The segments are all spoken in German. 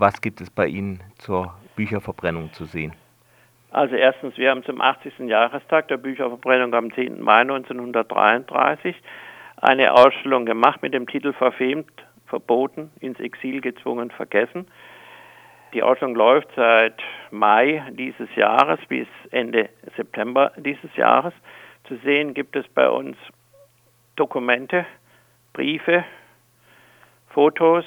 Was gibt es bei Ihnen zur Bücherverbrennung zu sehen? Also erstens, wir haben zum 80. Jahrestag der Bücherverbrennung am 10. Mai 1933 eine Ausstellung gemacht mit dem Titel Verfemt, verboten, ins Exil gezwungen, vergessen. Die Ausstellung läuft seit Mai dieses Jahres bis Ende September dieses Jahres. Zu sehen gibt es bei uns Dokumente, Briefe, Fotos,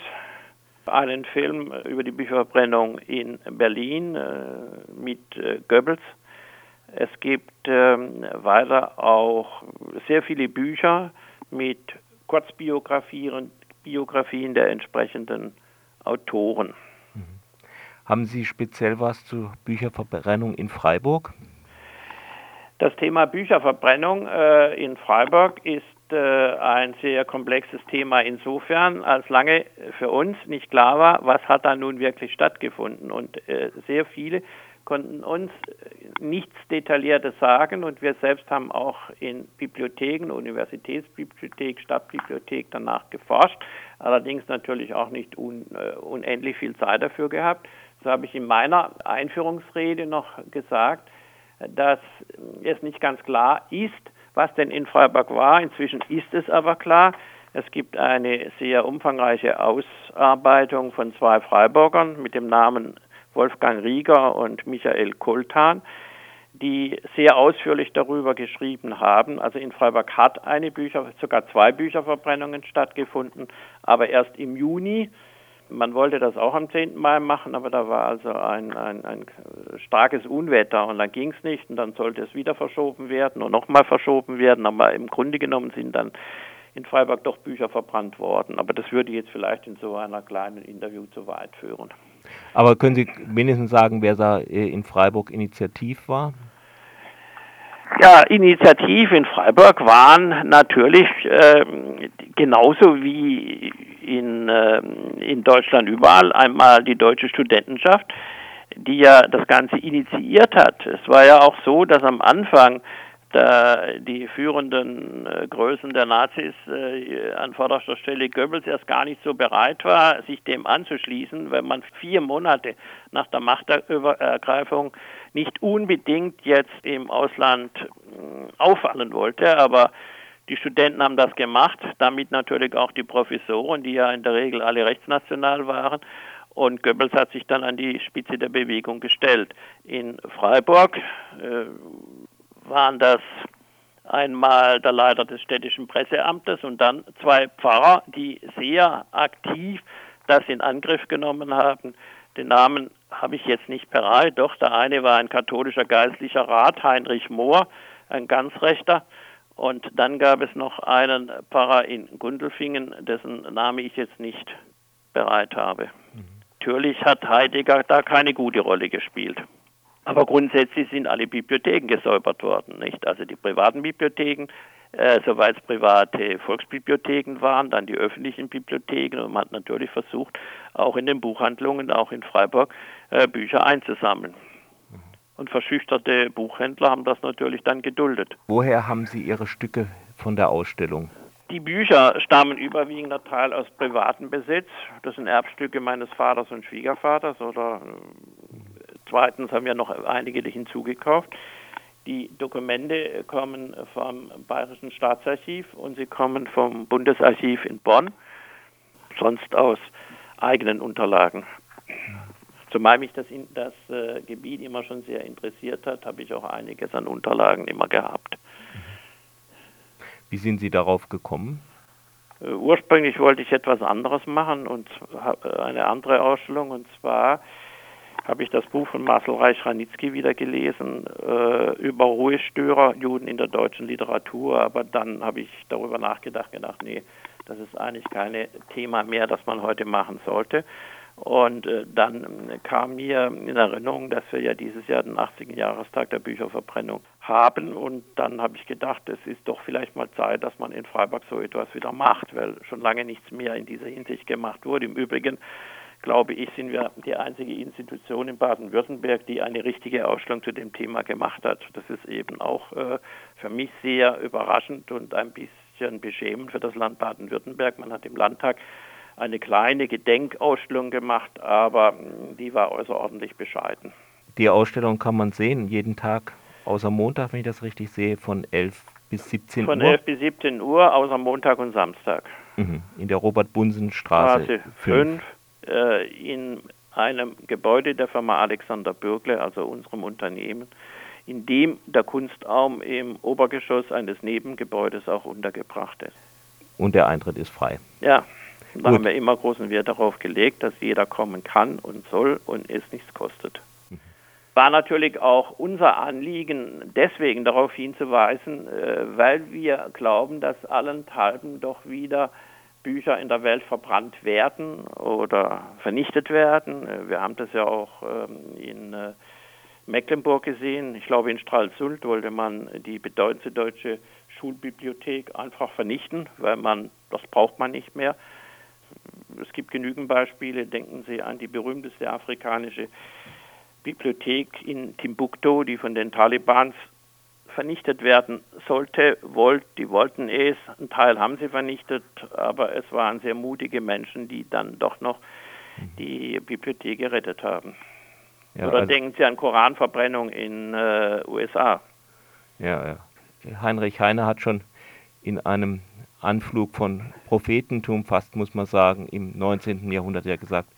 einen Film über die Bücherverbrennung in Berlin äh, mit äh, Goebbels. Es gibt äh, weiter auch sehr viele Bücher mit Kurzbiografien Biografien der entsprechenden Autoren. Mhm. Haben Sie speziell was zur Bücherverbrennung in Freiburg? Das Thema Bücherverbrennung äh, in Freiburg ist äh, ein sehr komplexes Thema insofern, als lange für uns nicht klar war, was hat da nun wirklich stattgefunden. Und äh, sehr viele konnten uns nichts Detailliertes sagen und wir selbst haben auch in Bibliotheken, Universitätsbibliothek, Stadtbibliothek danach geforscht, allerdings natürlich auch nicht un, uh, unendlich viel Zeit dafür gehabt. So habe ich in meiner Einführungsrede noch gesagt, dass es nicht ganz klar ist, was denn in Freiburg war. Inzwischen ist es aber klar. Es gibt eine sehr umfangreiche Ausarbeitung von zwei Freiburgern mit dem Namen Wolfgang Rieger und Michael Koltan, die sehr ausführlich darüber geschrieben haben. Also in Freiburg hat eine Bücher, sogar zwei Bücherverbrennungen stattgefunden, aber erst im Juni. Man wollte das auch am 10. Mai machen, aber da war also ein, ein, ein starkes Unwetter und dann ging es nicht und dann sollte es wieder verschoben werden und nochmal verschoben werden. Aber im Grunde genommen sind dann in Freiburg doch Bücher verbrannt worden. Aber das würde jetzt vielleicht in so einer kleinen Interview zu weit führen. Aber können Sie wenigstens sagen, wer da äh, in Freiburg initiativ war? Ja, Initiativ in Freiburg waren natürlich äh, genauso wie in, äh, in Deutschland überall einmal die deutsche Studentenschaft, die ja das Ganze initiiert hat. Es war ja auch so, dass am Anfang da die führenden äh, Größen der Nazis äh, an vorderster Stelle Goebbels erst gar nicht so bereit war, sich dem anzuschließen, weil man vier Monate nach der Machtergreifung nicht unbedingt jetzt im Ausland äh, auffallen wollte, aber die Studenten haben das gemacht, damit natürlich auch die Professoren, die ja in der Regel alle rechtsnational waren. Und Goebbels hat sich dann an die Spitze der Bewegung gestellt. In Freiburg äh, waren das einmal der Leiter des städtischen Presseamtes und dann zwei Pfarrer, die sehr aktiv das in Angriff genommen haben. Den Namen habe ich jetzt nicht bereit, doch der eine war ein katholischer geistlicher Rat, Heinrich Mohr, ein ganz rechter. Und dann gab es noch einen Pfarrer in Gundelfingen, dessen Name ich jetzt nicht bereit habe. Mhm. Natürlich hat Heidegger da keine gute Rolle gespielt. Aber grundsätzlich sind alle Bibliotheken gesäubert worden, nicht? Also die privaten Bibliotheken, äh, soweit es private Volksbibliotheken waren, dann die öffentlichen Bibliotheken und man hat natürlich versucht, auch in den Buchhandlungen, auch in Freiburg, äh, Bücher einzusammeln. Und verschüchterte Buchhändler haben das natürlich dann geduldet. Woher haben Sie Ihre Stücke von der Ausstellung? Die Bücher stammen überwiegender Teil aus privatem Besitz. Das sind Erbstücke meines Vaters und Schwiegervaters oder Zweitens haben wir noch einige hinzugekauft. Die Dokumente kommen vom Bayerischen Staatsarchiv und sie kommen vom Bundesarchiv in Bonn, sonst aus eigenen Unterlagen. Zumal mich das, das äh, Gebiet immer schon sehr interessiert hat, habe ich auch einiges an Unterlagen immer gehabt. Wie sind Sie darauf gekommen? Äh, ursprünglich wollte ich etwas anderes machen und äh, eine andere Ausstellung und zwar habe ich das Buch von Marcel Reich-Ranitzky wieder gelesen äh, über Ruhestörer, Juden in der deutschen Literatur. Aber dann habe ich darüber nachgedacht, gedacht, nee, das ist eigentlich kein Thema mehr, das man heute machen sollte. Und äh, dann kam mir in Erinnerung, dass wir ja dieses Jahr den 80. Jahrestag der Bücherverbrennung haben. Und dann habe ich gedacht, es ist doch vielleicht mal Zeit, dass man in Freiburg so etwas wieder macht, weil schon lange nichts mehr in dieser Hinsicht gemacht wurde. Im Übrigen glaube ich, sind wir die einzige Institution in Baden-Württemberg, die eine richtige Ausstellung zu dem Thema gemacht hat. Das ist eben auch äh, für mich sehr überraschend und ein bisschen beschämend für das Land Baden-Württemberg. Man hat im Landtag eine kleine Gedenkausstellung gemacht, aber die war außerordentlich bescheiden. Die Ausstellung kann man sehen, jeden Tag, außer Montag, wenn ich das richtig sehe, von 11 bis 17 von Uhr. Von 11 bis 17 Uhr, außer Montag und Samstag. Mhm. In der Robert-Bunsen-Straße 5. Äh, in einem Gebäude der Firma Alexander Bürgle, also unserem Unternehmen, in dem der Kunstraum im Obergeschoss eines Nebengebäudes auch untergebracht ist. Und der Eintritt ist frei. Ja, da Gut. haben wir immer großen Wert darauf gelegt, dass jeder kommen kann und soll und es nichts kostet. Mhm. War natürlich auch unser Anliegen, deswegen darauf hinzuweisen, äh, weil wir glauben, dass allenthalben doch wieder Bücher in der Welt verbrannt werden oder vernichtet werden. Äh, wir haben das ja auch ähm, in äh, Mecklenburg gesehen. Ich glaube, in Stralsund wollte man die bedeutende deutsche Schulbibliothek einfach vernichten, weil man, das braucht man nicht mehr. Es gibt genügend Beispiele. Denken Sie an die berühmteste afrikanische Bibliothek in Timbuktu, die von den Talibans vernichtet werden sollte, wollt, die wollten es, ein Teil haben sie vernichtet, aber es waren sehr mutige Menschen, die dann doch noch die Bibliothek gerettet haben. Ja, Oder also denken Sie an Koranverbrennung in äh, USA. Ja, ja. Heinrich Heine hat schon in einem Anflug von Prophetentum, fast muss man sagen, im 19. Jahrhundert ja gesagt,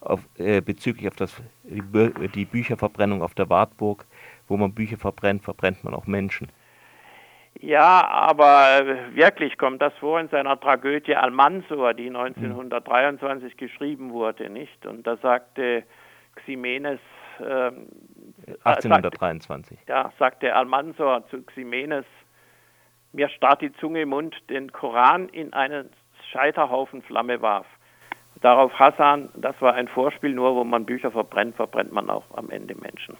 auf, äh, bezüglich auf das, die, die Bücherverbrennung auf der Wartburg, wo man Bücher verbrennt, verbrennt man auch Menschen. Ja, aber wirklich kommt das vor in seiner Tragödie Almansor, die 1923 mhm. geschrieben wurde, nicht? Und da sagte Ximenes. Äh, 1823. Sagte, ja, sagte Almansor zu Ximenes, mir starrt die Zunge im Mund, den Koran in einen Scheiterhaufen Flamme warf. Darauf Hassan, das war ein Vorspiel, nur wo man Bücher verbrennt, verbrennt man auch am Ende Menschen.